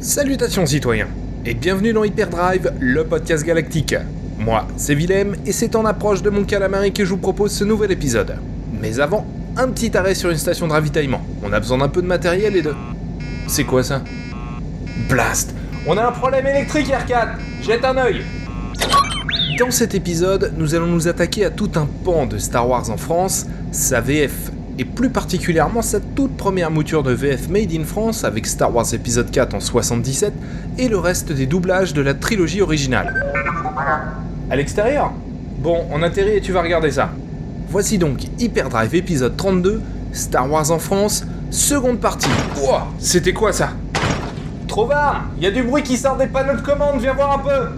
Salutations citoyens, et bienvenue dans Hyperdrive, le podcast galactique. Moi, c'est Willem, et c'est en approche de mon calamari que je vous propose ce nouvel épisode. Mais avant, un petit arrêt sur une station de ravitaillement. On a besoin d'un peu de matériel et de... C'est quoi ça? Blast On a un problème électrique, R4 Jette un œil Dans cet épisode, nous allons nous attaquer à tout un pan de Star Wars en France, sa VF, et plus particulièrement sa toute première mouture de VF Made in France avec Star Wars épisode 4 en 77 et le reste des doublages de la trilogie originale. À l'extérieur? Bon, on atterrit et tu vas regarder ça. Voici donc Hyperdrive épisode 32, Star Wars en France, seconde partie. Ouah, c'était quoi ça? Trovard, il y a du bruit qui sort des panneaux de commande, viens voir un peu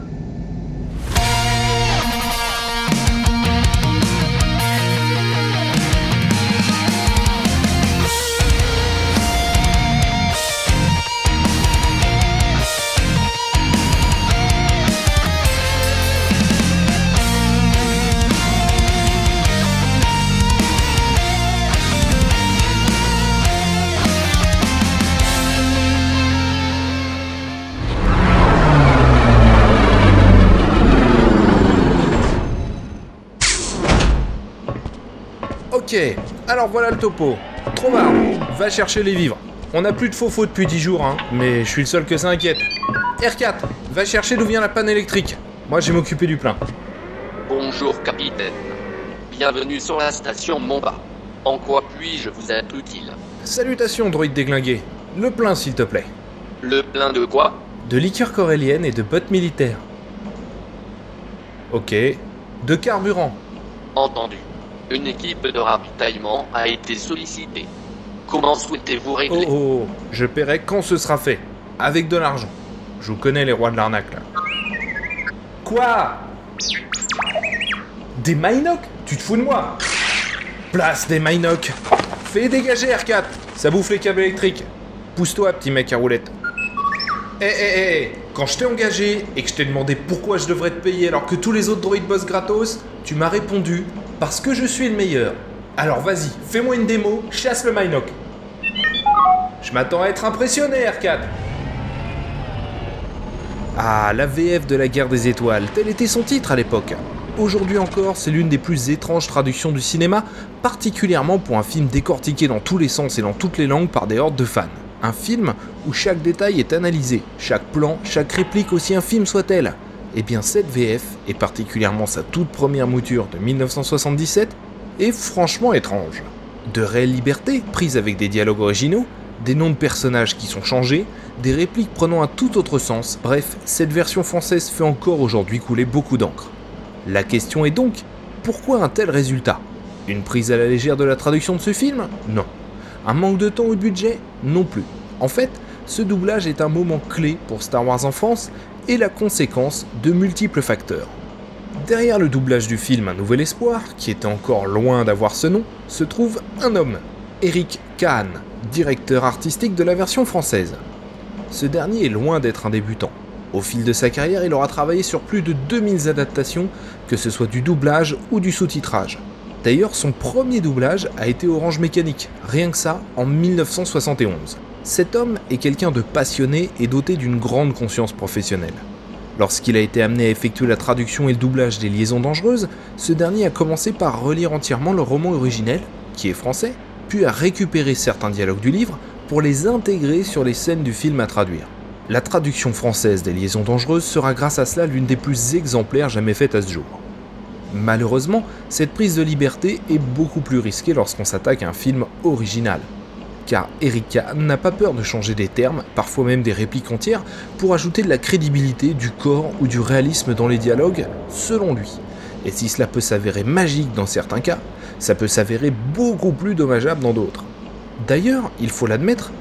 Ok, alors voilà le topo. Trop marre, va chercher les vivres. On n'a plus de faux faux depuis 10 jours, hein, mais je suis le seul que ça inquiète. R4, va chercher d'où vient la panne électrique. Moi, je vais m'occuper du plein. Bonjour capitaine. Bienvenue sur la station Momba. En quoi puis-je vous être utile? Salutations, droïde déglingué. Le plein, s'il te plaît. Le plein de quoi? De liqueur corélienne et de bottes militaires. Ok. De carburant. Entendu. Une équipe de ravitaillement a été sollicitée. Comment souhaitez-vous Oh régler oh, je paierai quand ce sera fait. Avec de l'argent. Je vous connais les rois de l'arnaque là. Quoi? Des Minoc Tu te fous de moi? Place des Minoc Fais dégager R4 Ça bouffe les câbles électriques. Pousse-toi, petit mec à roulette. Eh eh eh Quand je t'ai engagé et que je t'ai demandé pourquoi je devrais te payer alors que tous les autres droïdes bossent gratos, tu m'as répondu parce que je suis le meilleur. Alors vas-y, fais-moi une démo, chasse le Minoc. Je m'attends à être impressionné, R4. Ah, la VF de la guerre des étoiles, tel était son titre à l'époque. Aujourd'hui encore, c'est l'une des plus étranges traductions du cinéma, particulièrement pour un film décortiqué dans tous les sens et dans toutes les langues par des hordes de fans. Un film où chaque détail est analysé, chaque plan, chaque réplique aussi infime soit-elle. Eh bien cette VF, et particulièrement sa toute première mouture de 1977, est franchement étrange. De réelles libertés, prises avec des dialogues originaux, des noms de personnages qui sont changés, des répliques prenant un tout autre sens, bref, cette version française fait encore aujourd'hui couler beaucoup d'encre. La question est donc, pourquoi un tel résultat? Une prise à la légère de la traduction de ce film? Non. Un manque de temps ou de budget? Non plus. En fait, ce doublage est un moment clé pour Star Wars en France et la conséquence de multiples facteurs. Derrière le doublage du film Un Nouvel Espoir, qui était encore loin d'avoir ce nom, se trouve un homme, Eric Kahn, directeur artistique de la version française. Ce dernier est loin d'être un débutant. Au fil de sa carrière, il aura travaillé sur plus de 2000 adaptations, que ce soit du doublage ou du sous-titrage. D'ailleurs, son premier doublage a été Orange Mécanique, rien que ça, en 1971. Cet homme est quelqu'un de passionné et doté d'une grande conscience professionnelle. Lorsqu'il a été amené à effectuer la traduction et le doublage des Liaisons dangereuses, ce dernier a commencé par relire entièrement le roman originel, qui est français, puis a récupéré certains dialogues du livre pour les intégrer sur les scènes du film à traduire. La traduction française des Liaisons dangereuses sera grâce à cela l'une des plus exemplaires jamais faites à ce jour. Malheureusement, cette prise de liberté est beaucoup plus risquée lorsqu'on s'attaque à un film original. Car Erika n'a pas peur de changer des termes, parfois même des répliques entières, pour ajouter de la crédibilité, du corps ou du réalisme dans les dialogues, selon lui. Et si cela peut s'avérer magique dans certains cas, ça peut s'avérer beaucoup plus dommageable dans d'autres. D'ailleurs, il faut l'admettre,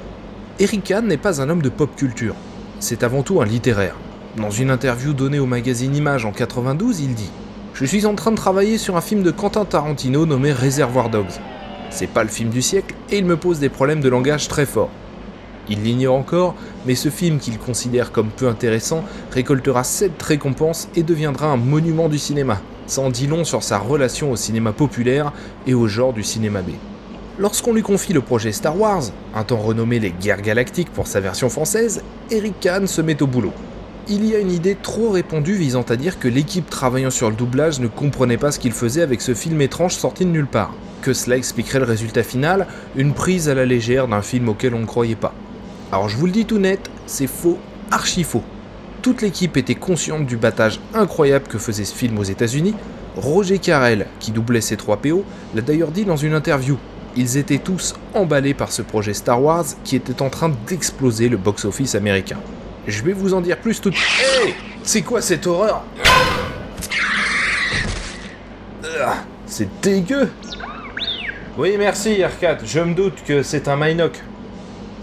Eric Kahn n'est pas un homme de pop culture, c'est avant tout un littéraire. Dans une interview donnée au magazine Image en 92, il dit Je suis en train de travailler sur un film de Quentin Tarantino nommé Réservoir Dogs. C'est pas le film du siècle et il me pose des problèmes de langage très forts. Il l'ignore encore, mais ce film qu'il considère comme peu intéressant récoltera 7 récompenses et deviendra un monument du cinéma. Ça en dit long sur sa relation au cinéma populaire et au genre du cinéma B. Lorsqu'on lui confie le projet Star Wars, un temps renommé les Guerres Galactiques pour sa version française, Eric Kahn se met au boulot. Il y a une idée trop répandue visant à dire que l'équipe travaillant sur le doublage ne comprenait pas ce qu'il faisait avec ce film étrange sorti de nulle part, que cela expliquerait le résultat final, une prise à la légère d'un film auquel on ne croyait pas. Alors je vous le dis tout net, c'est faux, archi faux. Toute l'équipe était consciente du battage incroyable que faisait ce film aux États-Unis. Roger Carrel, qui doublait ces 3 PO, l'a d'ailleurs dit dans une interview. Ils étaient tous emballés par ce projet Star Wars qui était en train d'exploser le box-office américain. Je vais vous en dire plus tout de suite. Hey C'est quoi cette horreur Ah, C'est dégueu Oui, merci, Arcade. Je me doute que c'est un Minoc.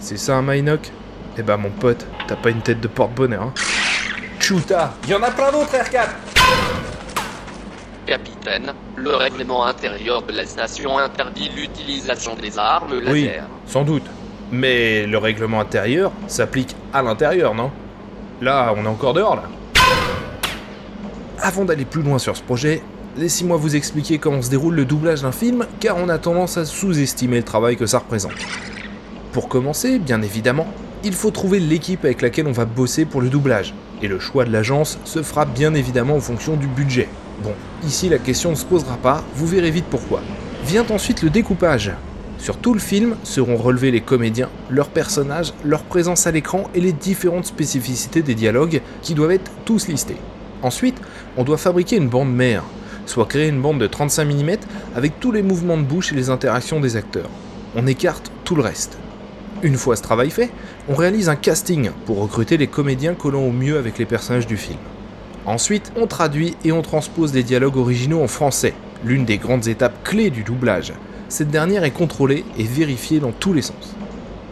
C'est ça un Minoc Eh ben, mon pote, t'as pas une tête de porte-bonheur, hein Chuta Y en a plein d'autres, Arcade Capitaine, le règlement intérieur de la station interdit l'utilisation des armes laser. Oui, sans doute. Mais le règlement intérieur s'applique à l'intérieur, non? Là, on est encore dehors, là. Avant d'aller plus loin sur ce projet, laissez-moi vous expliquer comment se déroule le doublage d'un film, car on a tendance à sous-estimer le travail que ça représente. Pour commencer, bien évidemment, il faut trouver l'équipe avec laquelle on va bosser pour le doublage, et le choix de l'agence se fera bien évidemment en fonction du budget. Bon, ici la question ne se posera pas, vous verrez vite pourquoi. Vient ensuite le découpage. Sur tout le film seront relevés les comédiens, leurs personnages, leur présence à l'écran et les différentes spécificités des dialogues qui doivent être tous listés. Ensuite, on doit fabriquer une bande mère, soit créer une bande de 35 mm avec tous les mouvements de bouche et les interactions des acteurs. On écarte tout le reste. Une fois ce travail fait, on réalise un casting pour recruter les comédiens collant au mieux avec les personnages du film. Ensuite, on traduit et on transpose les dialogues originaux en français, l'une des grandes étapes clés du doublage. Cette dernière est contrôlée et vérifiée dans tous les sens.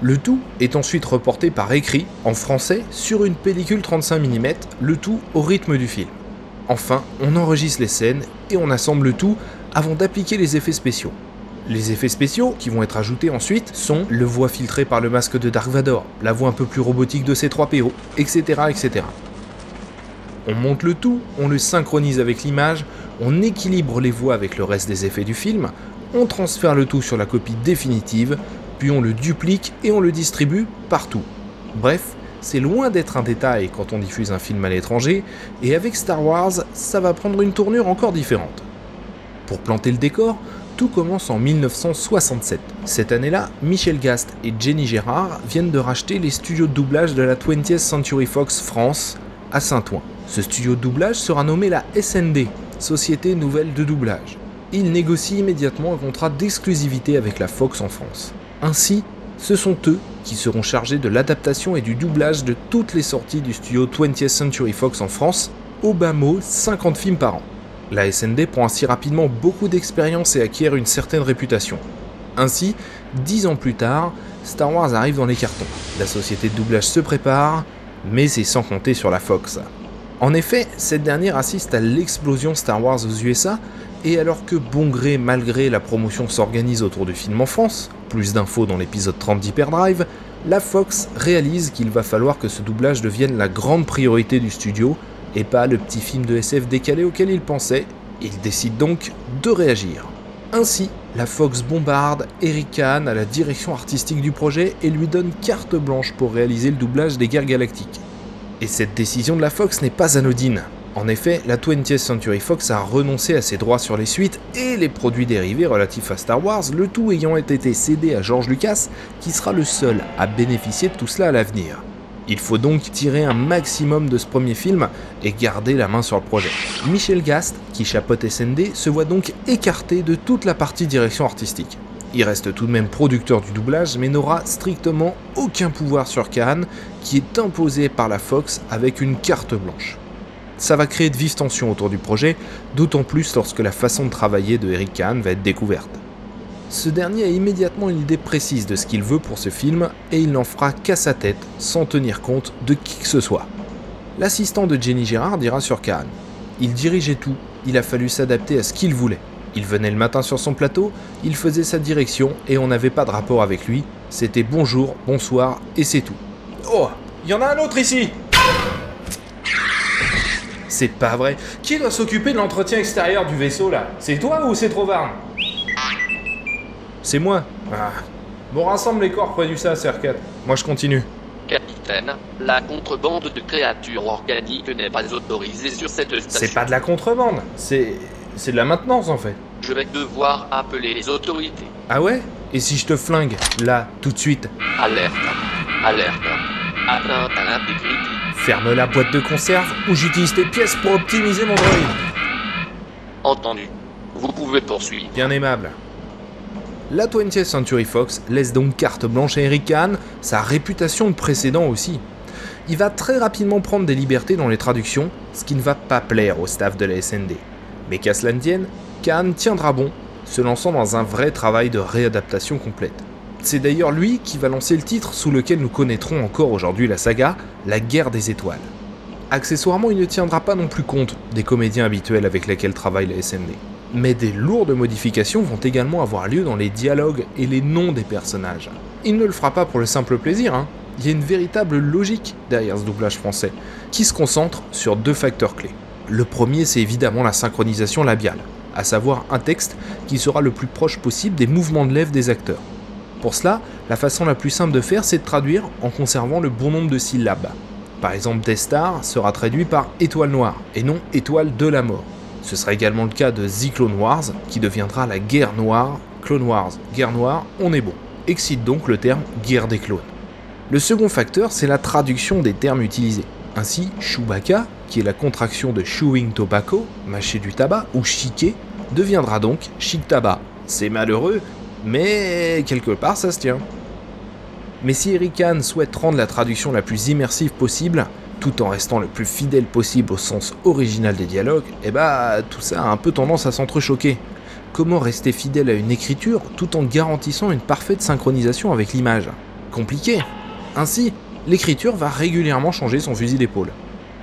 Le tout est ensuite reporté par écrit, en français, sur une pellicule 35 mm, le tout au rythme du film. Enfin, on enregistre les scènes et on assemble le tout avant d'appliquer les effets spéciaux. Les effets spéciaux qui vont être ajoutés ensuite sont le voix filtré par le masque de Dark Vador, la voix un peu plus robotique de C3PO, etc. etc. On monte le tout, on le synchronise avec l'image, on équilibre les voix avec le reste des effets du film, on transfère le tout sur la copie définitive, puis on le duplique et on le distribue partout. Bref, c'est loin d'être un détail quand on diffuse un film à l'étranger, et avec Star Wars, ça va prendre une tournure encore différente. Pour planter le décor, tout commence en 1967. Cette année-là, Michel Gast et Jenny Gérard viennent de racheter les studios de doublage de la 20th Century Fox France à Saint-Ouen. Ce studio de doublage sera nommé la SND, Société Nouvelle de Doublage. Ils négocient immédiatement un contrat d'exclusivité avec la Fox en France. Ainsi, ce sont eux qui seront chargés de l'adaptation et du doublage de toutes les sorties du studio 20th Century Fox en France, au bas mot 50 films par an. La SND prend ainsi rapidement beaucoup d'expérience et acquiert une certaine réputation. Ainsi, dix ans plus tard, Star Wars arrive dans les cartons. La société de doublage se prépare, mais c'est sans compter sur la Fox. En effet, cette dernière assiste à l'explosion Star Wars aux USA, et alors que bon gré mal gré la promotion s'organise autour du film en France, plus d'infos dans l'épisode 30 d'Hyperdrive, la Fox réalise qu'il va falloir que ce doublage devienne la grande priorité du studio, et pas le petit film de SF décalé auquel il pensait, il décide donc de réagir. Ainsi, la Fox bombarde Eric Kahn à la direction artistique du projet et lui donne carte blanche pour réaliser le doublage des guerres galactiques. Et cette décision de la Fox n'est pas anodine. En effet, la 20th Century Fox a renoncé à ses droits sur les suites et les produits dérivés relatifs à Star Wars, le tout ayant été cédé à George Lucas, qui sera le seul à bénéficier de tout cela à l'avenir. Il faut donc tirer un maximum de ce premier film et garder la main sur le projet. Michel Gast, qui chapeaute SND, se voit donc écarté de toute la partie direction artistique. Il reste tout de même producteur du doublage, mais n'aura strictement aucun pouvoir sur Khan, qui est imposé par la Fox avec une carte blanche. Ça va créer de vives tensions autour du projet, d'autant plus lorsque la façon de travailler de Eric Kahn va être découverte. Ce dernier a immédiatement une idée précise de ce qu'il veut pour ce film et il n'en fera qu'à sa tête sans tenir compte de qui que ce soit. L'assistant de Jenny Gérard dira sur Kahn Il dirigeait tout, il a fallu s'adapter à ce qu'il voulait. Il venait le matin sur son plateau, il faisait sa direction et on n'avait pas de rapport avec lui. C'était bonjour, bonsoir et c'est tout. Oh, il y en a un autre ici C'est pas vrai. Qui doit s'occuper de l'entretien extérieur du vaisseau là? C'est toi ou c'est Trovarne C'est moi, Ah. Bon, rassemble les corps près du ça, CR4. Moi, je continue. Capitaine, la contrebande de créatures organiques n'est pas autorisée sur cette station. C'est pas de la contrebande, c'est. C'est de la maintenance en fait. Je vais devoir appeler les autorités. Ah ouais? Et si je te flingue, là, tout de suite? Alerte. Alerte. Atteinte à l'intégrité. Ferme la boîte de conserve ou j'utilise tes pièces pour optimiser mon droïde. Entendu. Vous pouvez poursuivre. Bien aimable. La 20th Century Fox laisse donc carte blanche à Eric Kahn, sa réputation de précédent aussi. Il va très rapidement prendre des libertés dans les traductions, ce qui ne va pas plaire au staff de la SND. Mais qu'à cela ne tienne, Kahn tiendra bon, se lançant dans un vrai travail de réadaptation complète. C'est d'ailleurs lui qui va lancer le titre sous lequel nous connaîtrons encore aujourd'hui la saga, La guerre des étoiles. Accessoirement, il ne tiendra pas non plus compte des comédiens habituels avec lesquels travaille la SND. Mais des lourdes modifications vont également avoir lieu dans les dialogues et les noms des personnages. Il ne le fera pas pour le simple plaisir, hein. il y a une véritable logique derrière ce doublage français, qui se concentre sur deux facteurs clés. Le premier, c'est évidemment la synchronisation labiale, à savoir un texte qui sera le plus proche possible des mouvements de lèvres des acteurs. Pour cela, la façon la plus simple de faire, c'est de traduire en conservant le bon nombre de syllabes. Par exemple, Destar sera traduit par étoile noire et non étoile de la mort. Ce sera également le cas de The Clone Wars, qui deviendra la guerre noire. Clone Wars, guerre noire, on est bon. Excite donc le terme guerre des clones. Le second facteur, c'est la traduction des termes utilisés. Ainsi, Chewbacca, qui est la contraction de chewing tobacco, mâcher du tabac, ou chiquer, deviendra donc chic tabac. C'est malheureux, mais quelque part ça se tient. Mais si Eric souhaite rendre la traduction la plus immersive possible, tout en restant le plus fidèle possible au sens original des dialogues, eh bah tout ça a un peu tendance à s'entrechoquer. Comment rester fidèle à une écriture tout en garantissant une parfaite synchronisation avec l'image? Compliqué. Ainsi, l'écriture va régulièrement changer son fusil d'épaule.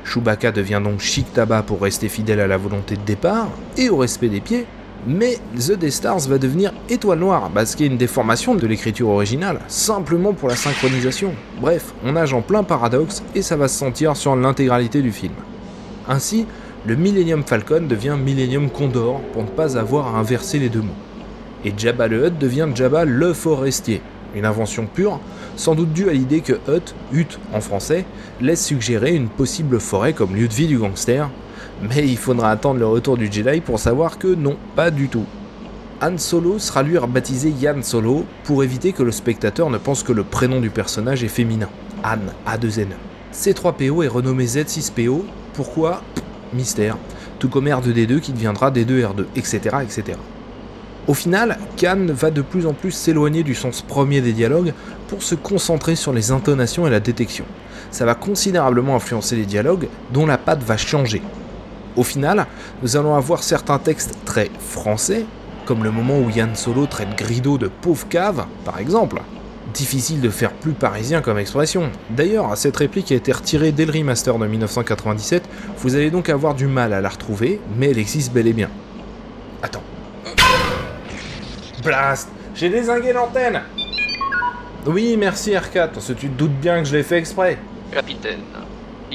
Chewbacca devient donc chic tabac pour rester fidèle à la volonté de départ et au respect des pieds, mais The Death Stars va devenir étoile noire, parce qu'il y a une déformation de l'écriture originale, simplement pour la synchronisation. Bref, on nage en plein paradoxe et ça va se sentir sur l'intégralité du film. Ainsi, le Millennium Falcon devient Millennium Condor pour ne pas avoir à inverser les deux mots. Et Jabba le Hutt devient Jabba le Forestier, une invention pure, sans doute due à l'idée que Hutt, Hutt en français, laisse suggérer une possible forêt comme lieu de vie du gangster, mais il faudra attendre le retour du Jedi pour savoir que non, pas du tout. Han Solo sera lui rebaptisé Yann Solo pour éviter que le spectateur ne pense que le prénom du personnage est féminin. Han, A2N. C3PO est renommé Z6PO, pourquoi? Mystère. Tout comme R2D2 qui deviendra D2R2, etc. etc. Au final, Khan va de plus en plus s'éloigner du sens premier des dialogues pour se concentrer sur les intonations et la détection. Ça va considérablement influencer les dialogues dont la patte va changer. Au final, nous allons avoir certains textes très français, comme le moment où Yann Solo traite Grido de pauvre cave, par exemple. Difficile de faire plus parisien comme expression. D'ailleurs, cette réplique a été retirée dès le remaster de 1997, vous allez donc avoir du mal à la retrouver, mais elle existe bel et bien. Attends. Blast J'ai désingué l'antenne Oui, merci R4, tu te doutes bien que je l'ai fait exprès. Capitaine,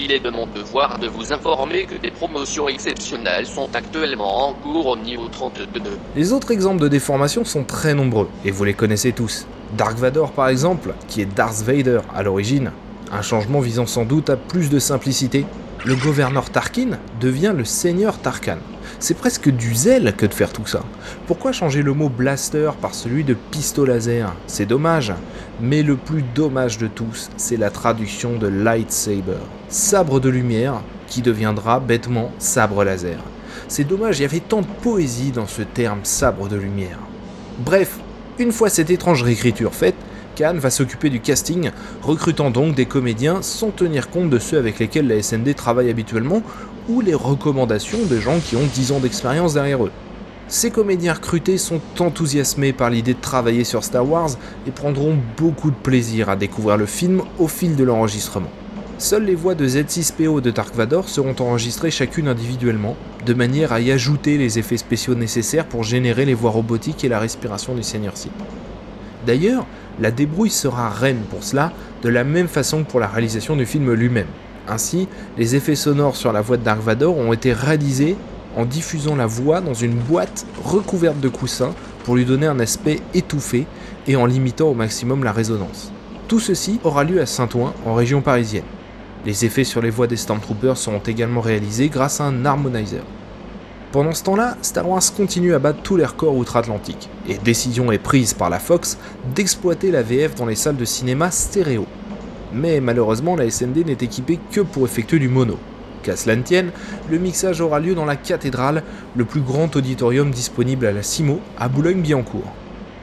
il est de mon devoir de vous informer que des promotions exceptionnelles sont actuellement en cours au niveau 32. Les autres exemples de déformation sont très nombreux, et vous les connaissez tous. Dark Vador par exemple, qui est Darth Vader à l'origine, un changement visant sans doute à plus de simplicité. Le gouverneur Tarkin devient le seigneur Tarkan. C'est presque du zèle que de faire tout ça. Pourquoi changer le mot blaster par celui de pistolet laser C'est dommage. Mais le plus dommage de tous, c'est la traduction de lightsaber. Sabre de lumière qui deviendra bêtement sabre laser. C'est dommage, il y avait tant de poésie dans ce terme sabre de lumière. Bref, une fois cette étrange réécriture faite, Va s'occuper du casting, recrutant donc des comédiens sans tenir compte de ceux avec lesquels la SND travaille habituellement ou les recommandations de gens qui ont 10 ans d'expérience derrière eux. Ces comédiens recrutés sont enthousiasmés par l'idée de travailler sur Star Wars et prendront beaucoup de plaisir à découvrir le film au fil de l'enregistrement. Seules les voix de Z6PO et de Dark Vador seront enregistrées chacune individuellement, de manière à y ajouter les effets spéciaux nécessaires pour générer les voix robotiques et la respiration du Seigneur Sith. D'ailleurs, la débrouille sera reine pour cela, de la même façon que pour la réalisation du film lui-même. Ainsi, les effets sonores sur la voix de Dark Vador ont été réalisés en diffusant la voix dans une boîte recouverte de coussins pour lui donner un aspect étouffé et en limitant au maximum la résonance. Tout ceci aura lieu à Saint-Ouen, en région parisienne. Les effets sur les voix des Stormtroopers seront également réalisés grâce à un harmonizer. Pendant ce temps-là, Star Wars continue à battre tous les records outre-Atlantique, et décision est prise par la Fox d'exploiter la VF dans les salles de cinéma stéréo. Mais malheureusement, la SND n'est équipée que pour effectuer du mono. Qu'à cela ne tienne, le mixage aura lieu dans la cathédrale, le plus grand auditorium disponible à la CIMO, à Boulogne-Billancourt.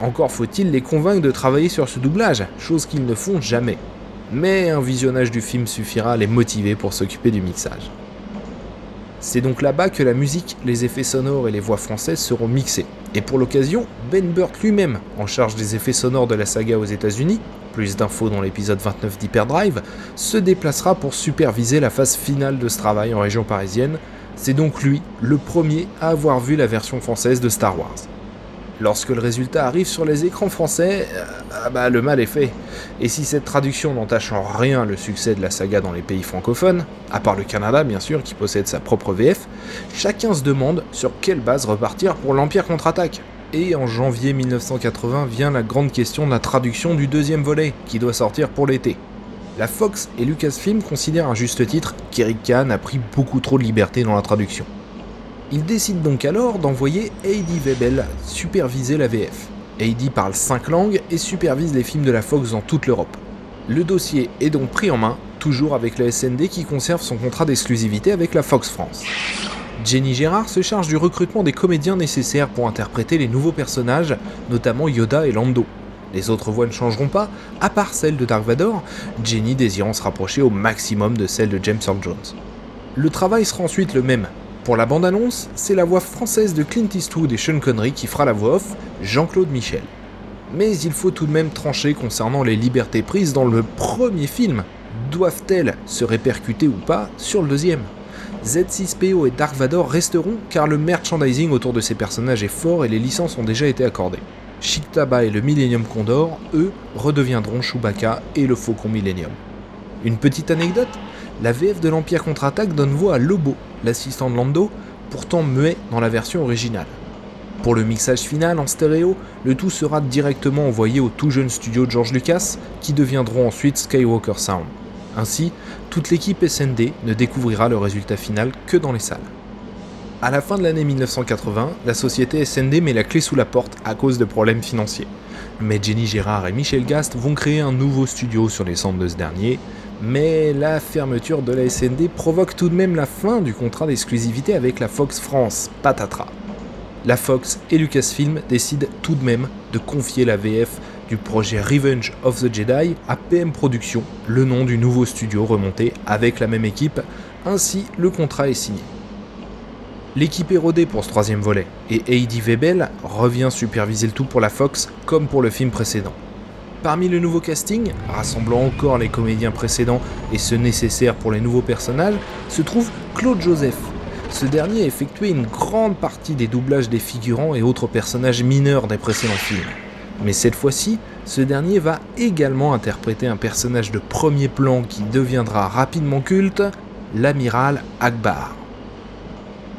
Encore faut-il les convaincre de travailler sur ce doublage, chose qu'ils ne font jamais. Mais un visionnage du film suffira à les motiver pour s'occuper du mixage. C'est donc là-bas que la musique, les effets sonores et les voix françaises seront mixés. Et pour l'occasion, Ben Burt lui-même, en charge des effets sonores de la saga aux États-Unis, plus d'infos dans l'épisode 29 d'Hyperdrive, se déplacera pour superviser la phase finale de ce travail en région parisienne. C'est donc lui, le premier, à avoir vu la version française de Star Wars. Lorsque le résultat arrive sur les écrans français, euh, ah bah le mal est fait. Et si cette traduction n'entache en rien le succès de la saga dans les pays francophones, à part le Canada bien sûr qui possède sa propre VF, chacun se demande sur quelle base repartir pour l'Empire contre-attaque. Et en janvier 1980 vient la grande question de la traduction du deuxième volet, qui doit sortir pour l'été. La Fox et Lucasfilm considèrent à juste titre qu'Eric Kahn a pris beaucoup trop de liberté dans la traduction. Il décide donc alors d'envoyer Heidi Webel superviser la VF. Heidi parle 5 langues et supervise les films de la Fox dans toute l'Europe. Le dossier est donc pris en main, toujours avec la SND qui conserve son contrat d'exclusivité avec la Fox France. Jenny Gérard se charge du recrutement des comédiens nécessaires pour interpréter les nouveaux personnages, notamment Yoda et Lando. Les autres voix ne changeront pas, à part celle de Dark Vador, Jenny désirant se rapprocher au maximum de celle de James Earl Jones. Le travail sera ensuite le même, pour la bande-annonce, c'est la voix française de Clint Eastwood et Sean Connery qui fera la voix off, Jean-Claude Michel. Mais il faut tout de même trancher concernant les libertés prises dans le premier film. Doivent-elles se répercuter ou pas sur le deuxième? Z6PO et Dark Vador resteront car le merchandising autour de ces personnages est fort et les licences ont déjà été accordées. Chiktaba et le Millennium Condor, eux, redeviendront Chewbacca et le Faucon Millennium. Une petite anecdote? La VF de l'Empire contre-attaque donne voix à Lobo, l'assistant de Lando, pourtant muet dans la version originale. Pour le mixage final en stéréo, le tout sera directement envoyé au tout jeune studio de George Lucas, qui deviendront ensuite Skywalker Sound. Ainsi, toute l'équipe SND ne découvrira le résultat final que dans les salles. À la fin de l'année 1980, la société SND met la clé sous la porte à cause de problèmes financiers. Mais Jenny Gérard et Michel Gast vont créer un nouveau studio sur les cendres de ce dernier, mais la fermeture de la SND provoque tout de même la fin du contrat d'exclusivité avec la Fox France, patatras. La Fox et Lucasfilm décident tout de même de confier la VF du projet Revenge of the Jedi à PM Productions, le nom du nouveau studio remonté avec la même équipe, ainsi le contrat est signé. L'équipe est rodée pour ce troisième volet, et Heidi Webel revient superviser le tout pour la Fox comme pour le film précédent. Parmi le nouveau casting, rassemblant encore les comédiens précédents et ceux nécessaires pour les nouveaux personnages, se trouve Claude Joseph. Ce dernier a effectué une grande partie des doublages des figurants et autres personnages mineurs des précédents films. Mais cette fois-ci, ce dernier va également interpréter un personnage de premier plan qui deviendra rapidement culte, l'amiral Akbar.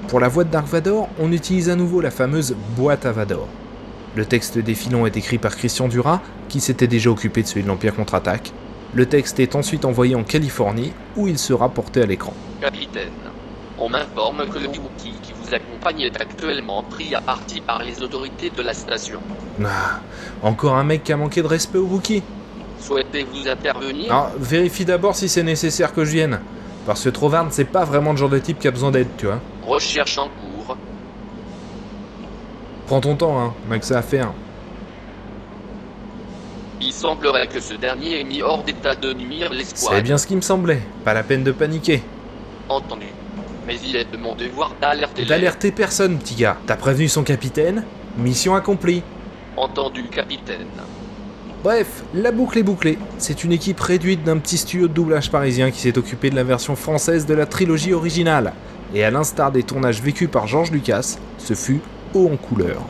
Pour la voix de Dark Vador, on utilise à nouveau la fameuse boîte à Vador. Le texte des filons est écrit par Christian Dura, qui s'était déjà occupé de celui de l'Empire contre-attaque. Le texte est ensuite envoyé en Californie, où il sera porté à l'écran. Capitaine, on m'informe que le Wookiee qui vous accompagne est actuellement pris à partie par les autorités de la station. Ah, encore un mec qui a manqué de respect au Wookiee Souhaitez-vous intervenir? Ah, vérifie d'abord si c'est nécessaire que je vienne. Parce que Trovarne, c'est pas vraiment le genre de type qui a besoin d'aide, tu vois. Recherche en cours. Prends ton temps, hein, Max ça à faire. Il semblerait que ce dernier ait mis hors d'état de nuire l'espoir. C'est bien ce qui me semblait. Pas la peine de paniquer. Entendu. Mais il est de mon devoir d'alerter. D'alerter personne, petit gars. T'as prévenu son capitaine? Mission accomplie. Entendu, capitaine. Bref, la boucle est bouclée. C'est une équipe réduite d'un petit studio de doublage parisien qui s'est occupé de la version française de la trilogie originale. Et à l'instar des tournages vécus par George Lucas, ce fut haut en couleur.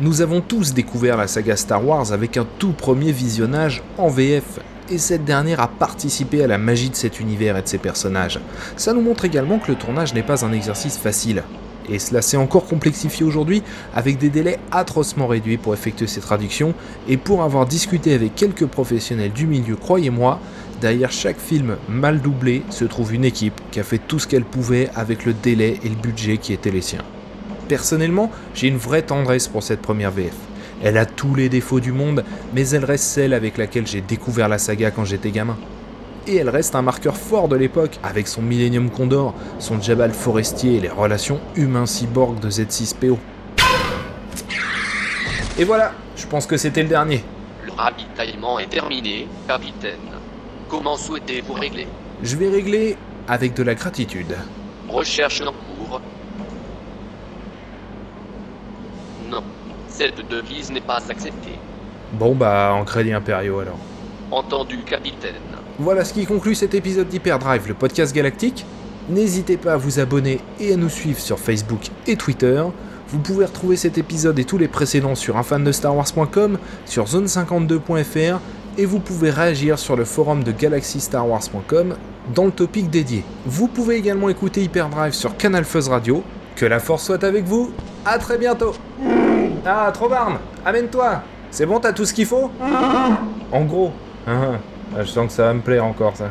Nous avons tous découvert la saga Star Wars avec un tout premier visionnage en VF, et cette dernière a participé à la magie de cet univers et de ses personnages. Ça nous montre également que le tournage n'est pas un exercice facile. Et cela s'est encore complexifié aujourd'hui avec des délais atrocement réduits pour effectuer ces traductions. Et pour avoir discuté avec quelques professionnels du milieu, croyez-moi, derrière chaque film mal doublé se trouve une équipe qui a fait tout ce qu'elle pouvait avec le délai et le budget qui étaient les siens. Personnellement, j'ai une vraie tendresse pour cette première VF. Elle a tous les défauts du monde, mais elle reste celle avec laquelle j'ai découvert la saga quand j'étais gamin. Et elle reste un marqueur fort de l'époque, avec son Millennium Condor, son Jabal forestier et les relations humains-cyborg de Z6PO. Et voilà, je pense que c'était le dernier. Le ravitaillement est terminé, capitaine. Comment souhaitez-vous régler? Je vais régler avec de la gratitude. Recherche en cours. Non, cette devise n'est pas acceptée. Bon bah, en crédit impériaux alors. Entendu, capitaine. Voilà ce qui conclut cet épisode d'Hyperdrive, le podcast galactique. N'hésitez pas à vous abonner et à nous suivre sur Facebook et Twitter. Vous pouvez retrouver cet épisode et tous les précédents sur unfandestarwars.com, sur zone52.fr et vous pouvez réagir sur le forum de galaxystarwars.com dans le topic dédié. Vous pouvez également écouter Hyperdrive sur Canal Fuzz Radio. Que la force soit avec vous. À très bientôt. Ah, Trobarn, amène-toi. C'est bon, t'as tout ce qu'il faut En gros. Ah, ah, je sens que ça va me plaire encore ça.